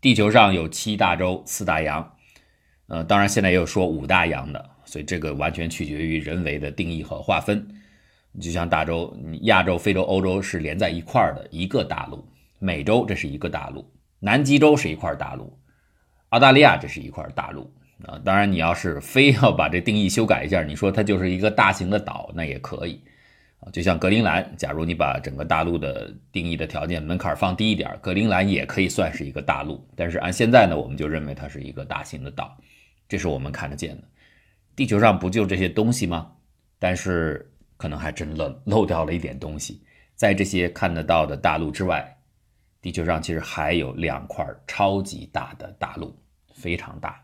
地球上有七大洲、四大洋，呃，当然现在也有说五大洋的，所以这个完全取决于人为的定义和划分。就像大洲，亚洲、非洲、欧洲是连在一块儿的一个大陆，美洲这是一个大陆，南极洲是一块大陆，澳大利亚这是一块大陆啊。当然，你要是非要把这定义修改一下，你说它就是一个大型的岛，那也可以啊。就像格陵兰，假如你把整个大陆的定义的条件门槛放低一点，格陵兰也可以算是一个大陆。但是按现在呢，我们就认为它是一个大型的岛，这是我们看得见的。地球上不就这些东西吗？但是。可能还真漏漏掉了一点东西，在这些看得到的大陆之外，地球上其实还有两块超级大的大陆，非常大，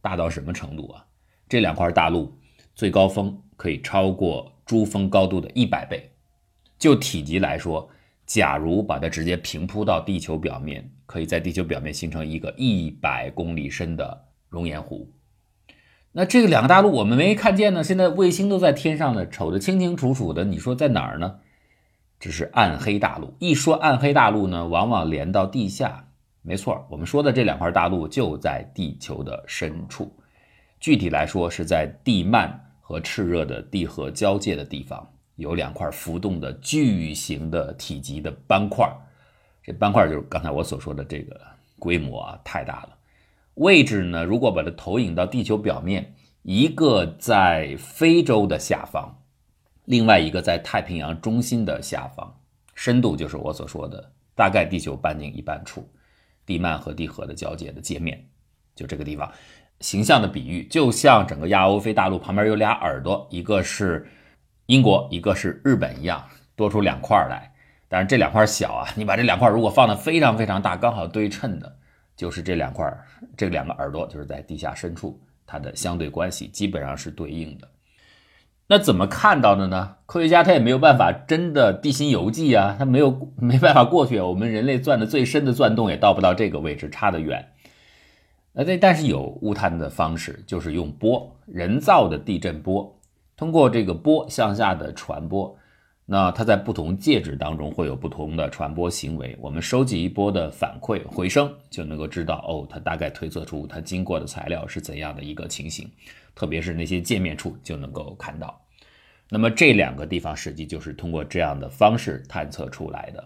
大到什么程度啊？这两块大陆最高峰可以超过珠峰高度的一百倍。就体积来说，假如把它直接平铺到地球表面，可以在地球表面形成一个一百公里深的熔岩湖。那这个两个大陆我们没看见呢，现在卫星都在天上呢，瞅得清清楚楚的。你说在哪儿呢？这是暗黑大陆。一说暗黑大陆呢，往往连到地下。没错，我们说的这两块大陆就在地球的深处，具体来说是在地幔和炽热的地核交界的地方，有两块浮动的巨型的体积的斑块。这斑块就是刚才我所说的这个规模啊，太大了。位置呢？如果把它投影到地球表面，一个在非洲的下方，另外一个在太平洋中心的下方，深度就是我所说的大概地球半径一半处，地幔和地核的交界的界面，就这个地方。形象的比喻，就像整个亚欧非大陆旁边有俩耳朵，一个是英国，一个是日本一样，多出两块来。但是这两块小啊，你把这两块如果放的非常非常大，刚好对称的。就是这两块，这两个耳朵就是在地下深处，它的相对关系基本上是对应的。那怎么看到的呢？科学家他也没有办法真的地心游记啊，他没有没办法过去。我们人类钻的最深的钻洞也到不到这个位置，差得远。那这但是有物探的方式，就是用波，人造的地震波，通过这个波向下的传播。那它在不同介质当中会有不同的传播行为，我们收集一波的反馈回声，就能够知道哦，它大概推测出它经过的材料是怎样的一个情形，特别是那些界面处就能够看到。那么这两个地方实际就是通过这样的方式探测出来的。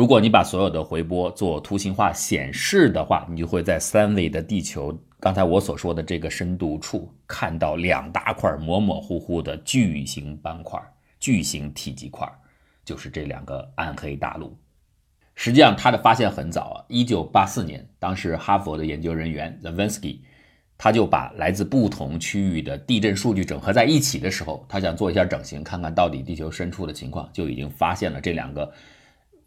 如果你把所有的回波做图形化显示的话，你就会在三维的地球刚才我所说的这个深度处看到两大块模模糊糊的巨型斑块。巨型体积块就是这两个暗黑大陆。实际上，他的发现很早啊，一九八四年，当时哈佛的研究人员 Zavensky，他就把来自不同区域的地震数据整合在一起的时候，他想做一下整形，看看到底地球深处的情况，就已经发现了这两个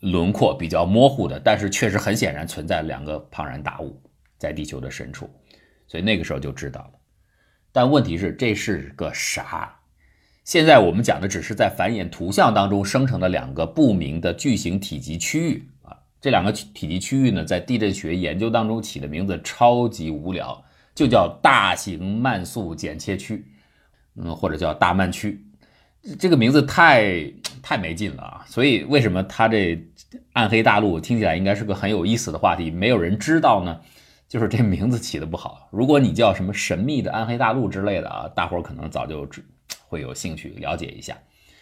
轮廓比较模糊的，但是确实很显然存在两个庞然大物在地球的深处，所以那个时候就知道了。但问题是，这是个啥？现在我们讲的只是在繁衍图像当中生成的两个不明的巨型体积区域啊，这两个体积区域呢，在地震学研究当中起的名字超级无聊，就叫大型慢速剪切区，嗯，或者叫大慢区，这个名字太太没劲了啊！所以为什么它这暗黑大陆听起来应该是个很有意思的话题，没有人知道呢？就是这名字起的不好。如果你叫什么神秘的暗黑大陆之类的啊，大伙儿可能早就。会有兴趣了解一下，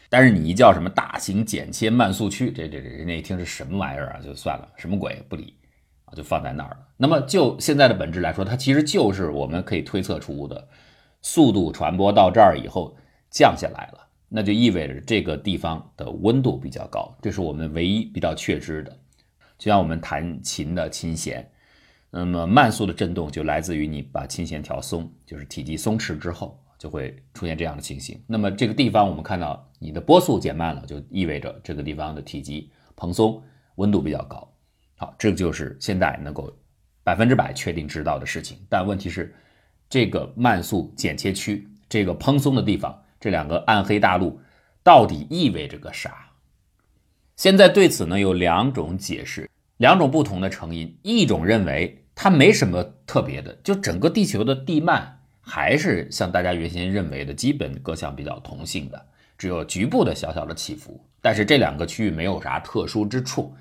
但是你一叫什么大型剪切慢速区，这这这人家一听是什么玩意儿啊，就算了，什么鬼不理啊，就放在那儿了。那么就现在的本质来说，它其实就是我们可以推测出的速度传播到这儿以后降下来了，那就意味着这个地方的温度比较高，这是我们唯一比较确知的。就像我们弹琴的琴弦，那么慢速的振动就来自于你把琴弦调松，就是体积松弛之后。就会出现这样的情形。那么这个地方我们看到你的波速减慢了，就意味着这个地方的体积蓬松，温度比较高。好，这个就是现在能够百分之百确定知道的事情。但问题是，这个慢速剪切区，这个蓬松的地方，这两个暗黑大陆到底意味着个啥？现在对此呢有两种解释，两种不同的成因。一种认为它没什么特别的，就整个地球的地幔。还是像大家原先认为的，基本各项比较同性的，只有局部的小小的起伏。但是这两个区域没有啥特殊之处，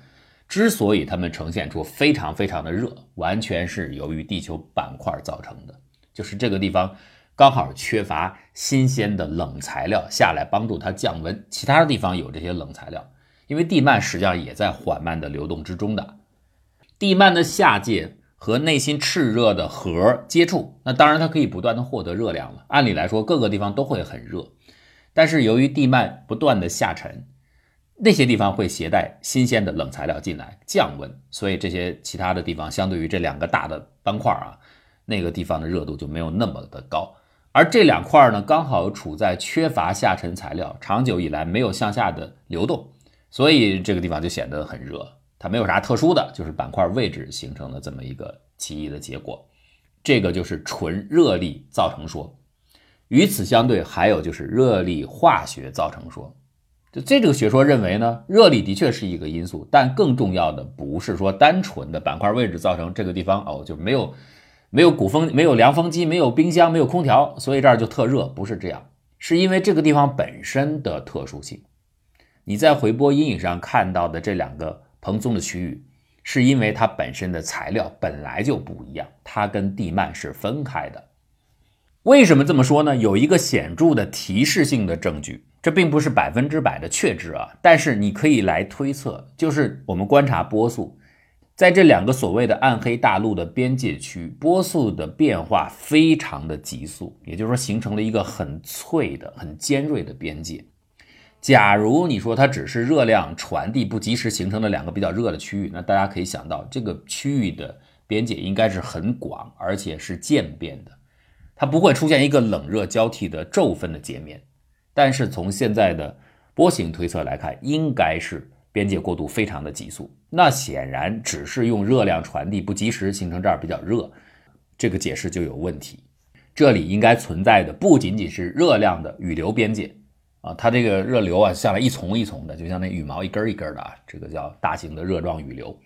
之所以它们呈现出非常非常的热，完全是由于地球板块造成的。就是这个地方刚好缺乏新鲜的冷材料下来帮助它降温，其他的地方有这些冷材料，因为地幔实际上也在缓慢的流动之中的。地幔的下界和内心炽热的核接触，那当然它可以不断的获得热量了。按理来说，各个地方都会很热，但是由于地幔不断的下沉。那些地方会携带新鲜的冷材料进来降温，所以这些其他的地方相对于这两个大的斑块啊，那个地方的热度就没有那么的高。而这两块呢，刚好处在缺乏下沉材料，长久以来没有向下的流动，所以这个地方就显得很热。它没有啥特殊的，就是板块位置形成了这么一个奇异的结果。这个就是纯热力造成说。与此相对，还有就是热力化学造成说。就这个学说认为呢，热力的确是一个因素，但更重要的不是说单纯的板块位置造成这个地方哦就没有没有鼓风没有凉风机没有冰箱没有空调，所以这儿就特热，不是这样，是因为这个地方本身的特殊性。你在回波阴影上看到的这两个蓬松的区域，是因为它本身的材料本来就不一样，它跟地幔是分开的。为什么这么说呢？有一个显著的提示性的证据。这并不是百分之百的确知啊，但是你可以来推测，就是我们观察波速，在这两个所谓的暗黑大陆的边界区，波速的变化非常的急速，也就是说形成了一个很脆的、很尖锐的边界。假如你说它只是热量传递不及时形成的两个比较热的区域，那大家可以想到这个区域的边界应该是很广，而且是渐变的，它不会出现一个冷热交替的骤分的界面。但是从现在的波形推测来看，应该是边界过渡非常的急速。那显然只是用热量传递不及时形成这儿比较热，这个解释就有问题。这里应该存在的不仅仅是热量的羽流边界啊，它这个热流啊下来一丛一丛的，就像那羽毛一根一根的啊，这个叫大型的热状羽流。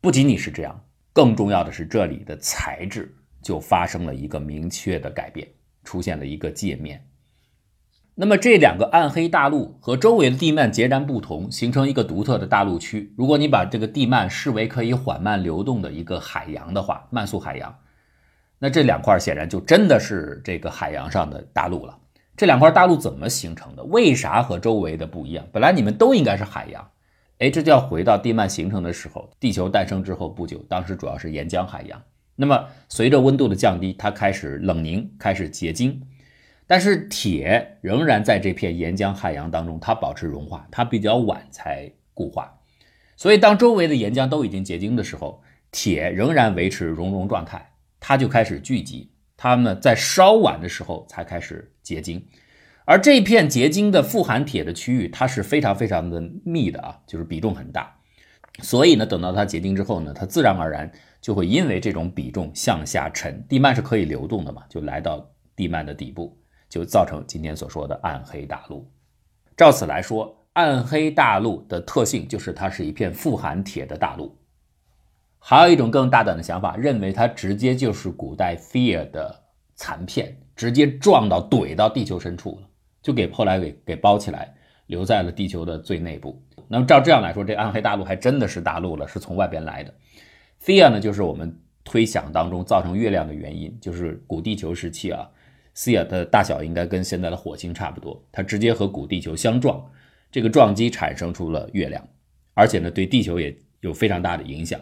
不仅仅是这样，更重要的是这里的材质就发生了一个明确的改变，出现了一个界面。那么这两个暗黑大陆和周围的地幔截然不同，形成一个独特的大陆区。如果你把这个地幔视为可以缓慢流动的一个海洋的话，慢速海洋，那这两块显然就真的是这个海洋上的大陆了。这两块大陆怎么形成的？为啥和周围的不一样？本来你们都应该是海洋。哎，这就要回到地幔形成的时候，地球诞生之后不久，当时主要是岩浆海洋。那么随着温度的降低，它开始冷凝，开始结晶。但是铁仍然在这片岩浆海洋当中，它保持融化，它比较晚才固化，所以当周围的岩浆都已经结晶的时候，铁仍然维持熔融状态，它就开始聚集，它们在稍晚的时候才开始结晶，而这片结晶的富含铁的区域，它是非常非常的密的啊，就是比重很大，所以呢，等到它结晶之后呢，它自然而然就会因为这种比重向下沉，地幔是可以流动的嘛，就来到地幔的底部。就造成今天所说的暗黑大陆。照此来说，暗黑大陆的特性就是它是一片富含铁的大陆。还有一种更大胆的想法，认为它直接就是古代 Fear 的残片，直接撞到怼到地球深处了，就给后来给给包起来，留在了地球的最内部。那么照这样来说，这暗黑大陆还真的是大陆了，是从外边来的。Fear 呢，就是我们推想当中造成月亮的原因，就是古地球时期啊。西亚的大小应该跟现在的火星差不多，它直接和古地球相撞，这个撞击产生出了月亮，而且呢对地球也有非常大的影响。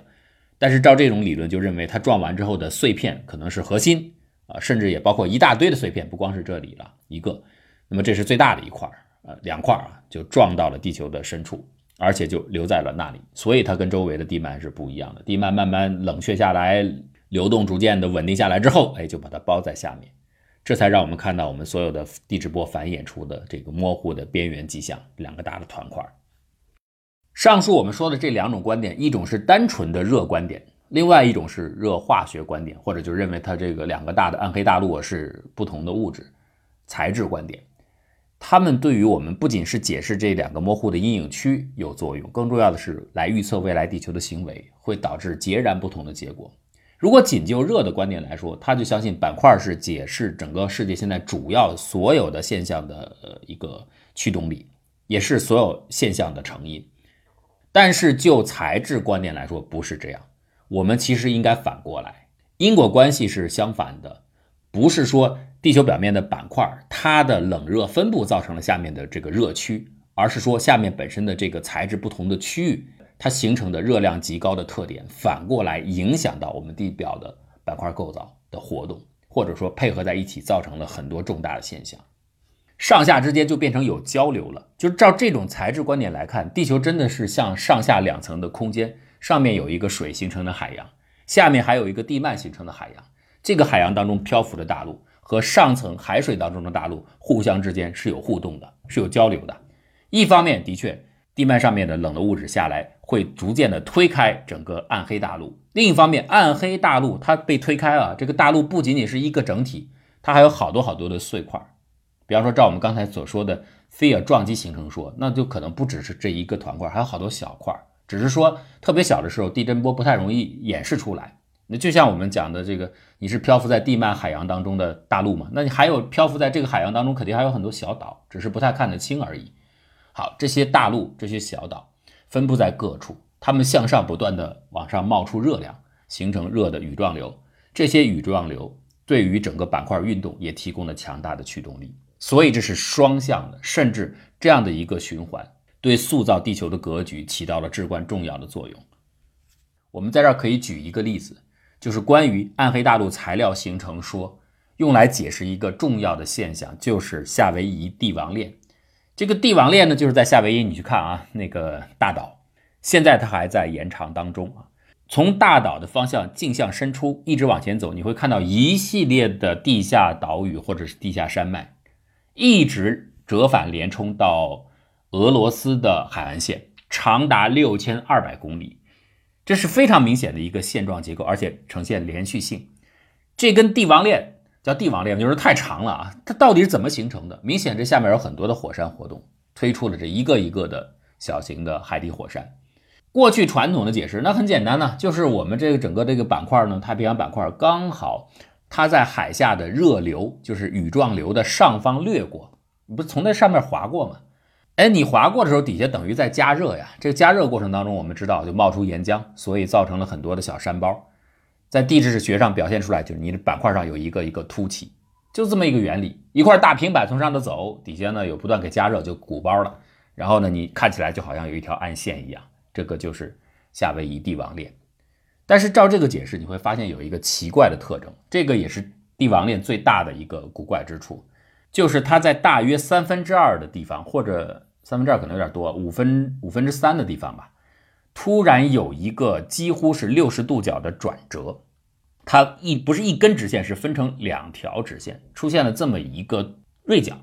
但是照这种理论，就认为它撞完之后的碎片可能是核心啊，甚至也包括一大堆的碎片，不光是这里了一个。那么这是最大的一块呃，两块啊就撞到了地球的深处，而且就留在了那里。所以它跟周围的地幔是不一样的，地幔慢慢冷却下来，流动逐渐的稳定下来之后，哎，就把它包在下面。这才让我们看到我们所有的地质波繁衍出的这个模糊的边缘迹象，两个大的团块。上述我们说的这两种观点，一种是单纯的热观点，另外一种是热化学观点，或者就认为它这个两个大的暗黑大陆是不同的物质材质观点。它们对于我们不仅是解释这两个模糊的阴影区有作用，更重要的是来预测未来地球的行为会导致截然不同的结果。如果仅就热的观点来说，他就相信板块是解释整个世界现在主要所有的现象的一个驱动力，也是所有现象的成因。但是就材质观念来说，不是这样。我们其实应该反过来，因果关系是相反的，不是说地球表面的板块它的冷热分布造成了下面的这个热区，而是说下面本身的这个材质不同的区域，它形成的热量极高的特点，反过来影响到我们地表的板块构造的活动，或者说配合在一起，造成了很多重大的现象，上下之间就变成有交流了。就照这种材质观点来看，地球真的是像上下两层的空间。上面有一个水形成的海洋，下面还有一个地幔形成的海洋。这个海洋当中漂浮的大陆和上层海水当中的大陆互相之间是有互动的，是有交流的。一方面，的确，地幔上面的冷的物质下来会逐渐的推开整个暗黑大陆；另一方面，暗黑大陆它被推开了，这个大陆不仅仅是一个整体，它还有好多好多的碎块。比方说，照我们刚才所说的菲尔撞击形成说，那就可能不只是这一个团块，还有好多小块。只是说特别小的时候，地震波不太容易演示出来。那就像我们讲的这个，你是漂浮在地幔海洋当中的大陆嘛？那你还有漂浮在这个海洋当中，肯定还有很多小岛，只是不太看得清而已。好，这些大陆、这些小岛分布在各处，它们向上不断的往上冒出热量，形成热的羽状流。这些羽状流对于整个板块运动也提供了强大的驱动力。所以这是双向的，甚至这样的一个循环。对塑造地球的格局起到了至关重要的作用。我们在这儿可以举一个例子，就是关于暗黑大陆材料形成说，用来解释一个重要的现象，就是夏威夷帝王链。这个帝王链呢，就是在夏威夷，你去看啊，那个大岛，现在它还在延长当中啊。从大岛的方向径向伸出一直往前走，你会看到一系列的地下岛屿或者是地下山脉，一直折返连冲到。俄罗斯的海岸线长达六千二百公里，这是非常明显的一个线状结构，而且呈现连续性。这根帝王链叫帝王链，就是太长了啊！它到底是怎么形成的？明显这下面有很多的火山活动，推出了这一个一个的小型的海底火山。过去传统的解释那很简单呢，就是我们这个整个这个板块呢，太平洋板块刚好它在海下的热流，就是羽状流的上方掠过，你不是从那上面划过吗？哎，你划过的时候，底下等于在加热呀。这个加热过程当中，我们知道就冒出岩浆，所以造成了很多的小山包。在地质学上表现出来，就是你的板块上有一个一个凸起，就这么一个原理。一块大平板从上头走，底下呢有不断给加热，就鼓包了。然后呢，你看起来就好像有一条暗线一样，这个就是夏威夷帝王链。但是照这个解释，你会发现有一个奇怪的特征，这个也是帝王链最大的一个古怪之处。就是它在大约三分之二的地方，或者三分之二可能有点多，五分五分之三的地方吧，突然有一个几乎是六十度角的转折，它一不是一根直线，是分成两条直线，出现了这么一个锐角，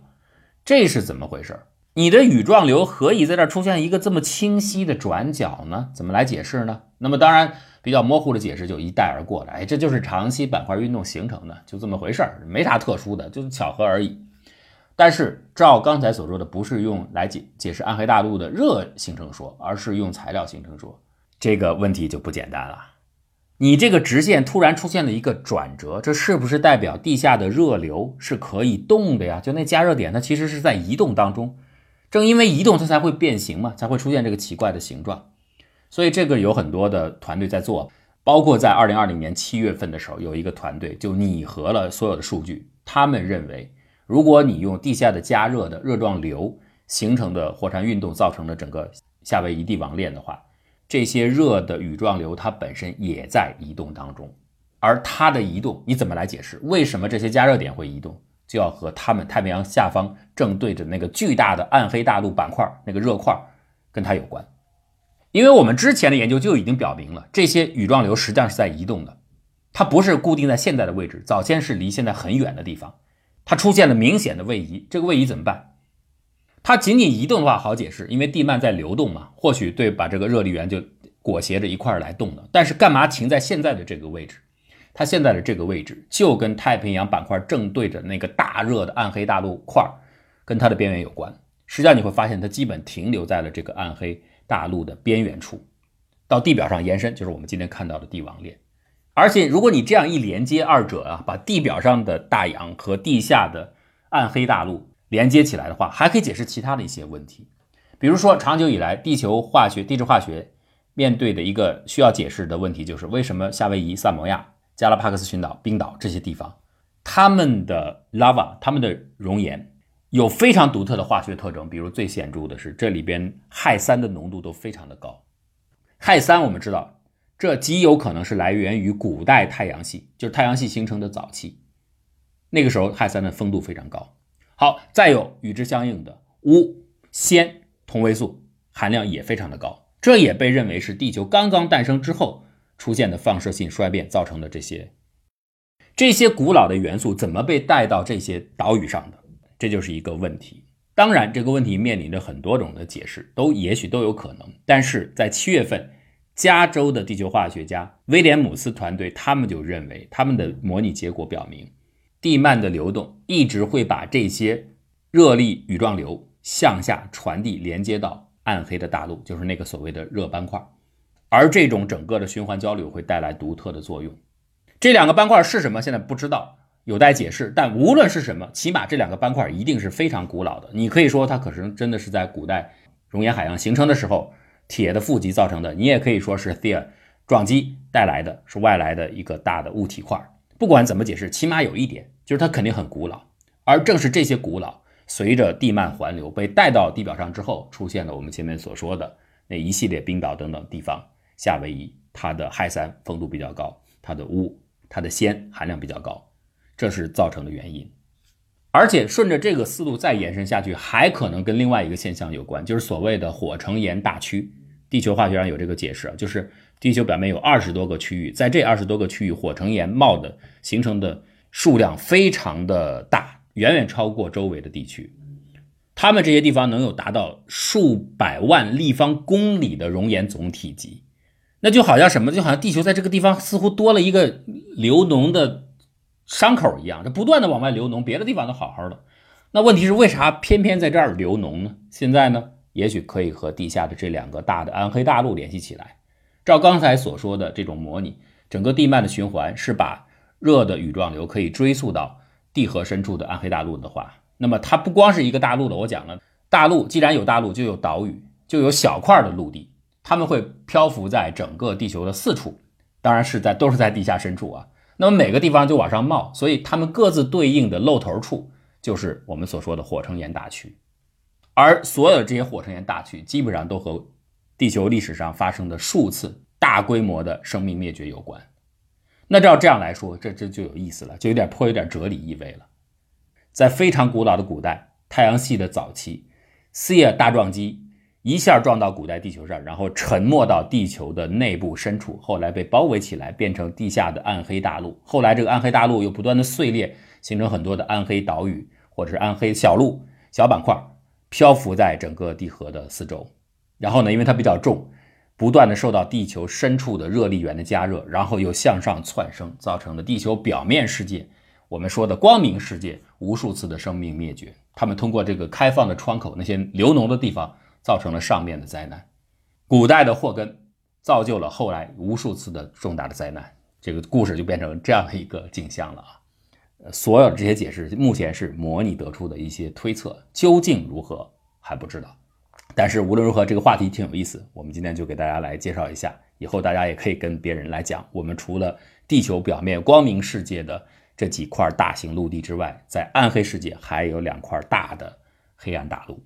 这是怎么回事？你的羽状流何以在这出现一个这么清晰的转角呢？怎么来解释呢？那么当然比较模糊的解释就一带而过了，哎，这就是长期板块运动形成的，就这么回事儿，没啥特殊的，就是巧合而已。但是照刚才所说的，不是用来解解释暗黑大陆的热形成说，而是用材料形成说，这个问题就不简单了。你这个直线突然出现了一个转折，这是不是代表地下的热流是可以动的呀？就那加热点，它其实是在移动当中，正因为移动，它才会变形嘛，才会出现这个奇怪的形状。所以这个有很多的团队在做，包括在二零二零年七月份的时候，有一个团队就拟合了所有的数据，他们认为。如果你用地下的加热的热状流形成的火山运动造成的整个夏威夷帝王链的话，这些热的羽状流它本身也在移动当中，而它的移动你怎么来解释？为什么这些加热点会移动？就要和它们太平洋下方正对着那个巨大的暗黑大陆板块那个热块跟它有关。因为我们之前的研究就已经表明了，这些羽状流实际上是在移动的，它不是固定在现在的位置，早先是离现在很远的地方。它出现了明显的位移，这个位移怎么办？它仅仅移动的话好解释，因为地幔在流动嘛，或许对把这个热力源就裹挟着一块儿来动的。但是干嘛停在现在的这个位置？它现在的这个位置就跟太平洋板块正对着那个大热的暗黑大陆块儿跟它的边缘有关。实际上你会发现，它基本停留在了这个暗黑大陆的边缘处，到地表上延伸，就是我们今天看到的帝王链。而且，如果你这样一连接二者啊，把地表上的大洋和地下的暗黑大陆连接起来的话，还可以解释其他的一些问题。比如说，长久以来，地球化学、地质化学面对的一个需要解释的问题，就是为什么夏威夷、萨摩亚、加拉帕克斯群岛、冰岛这些地方，它们的 lava、它们的熔岩有非常独特的化学特征。比如最显著的是，这里边氦三的浓度都非常的高。氦三我们知道，这极有可能是来源于古代太阳系，就是太阳系形成的早期，那个时候氦三的丰度非常高。好，再有与之相应的钨、氙。同位素含量也非常的高，这也被认为是地球刚刚诞生之后出现的放射性衰变造成的。这些这些古老的元素怎么被带到这些岛屿上的？这就是一个问题。当然，这个问题面临着很多种的解释，都也许都有可能。但是在七月份，加州的地球化学家威廉姆斯团队他们就认为，他们的模拟结果表明，地幔的流动一直会把这些热力羽状流。向下传递，连接到暗黑的大陆，就是那个所谓的热斑块。而这种整个的循环交流会带来独特的作用。这两个斑块是什么？现在不知道，有待解释。但无论是什么，起码这两个斑块一定是非常古老的。你可以说它可能真的是在古代熔岩海洋形成的时候，铁的负极造成的。你也可以说是 thea 撞击带来的是外来的一个大的物体块。不管怎么解释，起码有一点就是它肯定很古老。而正是这些古老。随着地幔环流被带到地表上之后，出现了我们前面所说的那一系列冰岛等等地方。夏威夷它的氦三丰度比较高，它的钨、它的氙含量比较高，这是造成的原因。而且顺着这个思路再延伸下去，还可能跟另外一个现象有关，就是所谓的火成岩大区。地球化学上有这个解释，就是地球表面有二十多个区域，在这二十多个区域，火成岩冒的形成的数量非常的大。远远超过周围的地区，他们这些地方能有达到数百万立方公里的熔岩总体积，那就好像什么？就好像地球在这个地方似乎多了一个流脓的伤口一样，这不断的往外流脓，别的地方都好好的。那问题是为啥偏偏在这儿流脓呢？现在呢，也许可以和地下的这两个大的暗黑大陆联系起来。照刚才所说的这种模拟，整个地幔的循环是把热的羽状流可以追溯到。地核深处的暗黑大陆的话，那么它不光是一个大陆了。我讲了，大陆既然有大陆，就有岛屿，就有小块的陆地，它们会漂浮在整个地球的四处，当然是在都是在地下深处啊。那么每个地方就往上冒，所以它们各自对应的露头处就是我们所说的火成岩大区。而所有的这些火成岩大区，基本上都和地球历史上发生的数次大规模的生命灭绝有关。那照这样来说，这这就有意思了，就有点颇有点哲理意味了。在非常古老的古代，太阳系的早期，四叶大撞击一下撞到古代地球上，然后沉没到地球的内部深处，后来被包围起来，变成地下的暗黑大陆。后来这个暗黑大陆又不断的碎裂，形成很多的暗黑岛屿，或者是暗黑小陆、小板块，漂浮在整个地核的四周。然后呢，因为它比较重。不断的受到地球深处的热力源的加热，然后又向上窜升，造成了地球表面世界，我们说的光明世界，无数次的生命灭绝。他们通过这个开放的窗口，那些流脓的地方，造成了上面的灾难。古代的祸根，造就了后来无数次的重大的灾难。这个故事就变成这样的一个景象了啊！所有这些解释，目前是模拟得出的一些推测，究竟如何还不知道。但是无论如何，这个话题挺有意思，我们今天就给大家来介绍一下。以后大家也可以跟别人来讲，我们除了地球表面光明世界的这几块大型陆地之外，在暗黑世界还有两块大的黑暗大陆。